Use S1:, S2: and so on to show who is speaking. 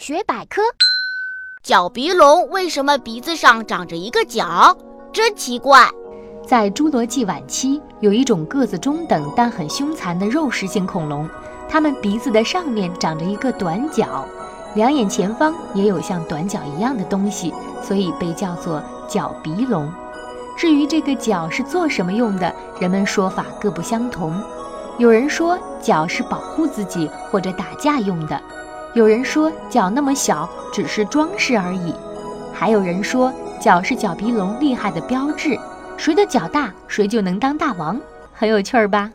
S1: 学百科：
S2: 角鼻龙为什么鼻子上长着一个角？真奇怪。
S3: 在侏罗纪晚期，有一种个子中等但很凶残的肉食性恐龙，它们鼻子的上面长着一个短角，两眼前方也有像短角一样的东西，所以被叫做角鼻龙。至于这个角是做什么用的，人们说法各不相同。有人说角是保护自己或者打架用的，有人说脚那么小只是装饰而已，还有人说脚是角鼻龙厉害的标志。谁的脚大，谁就能当大王，很有趣儿吧？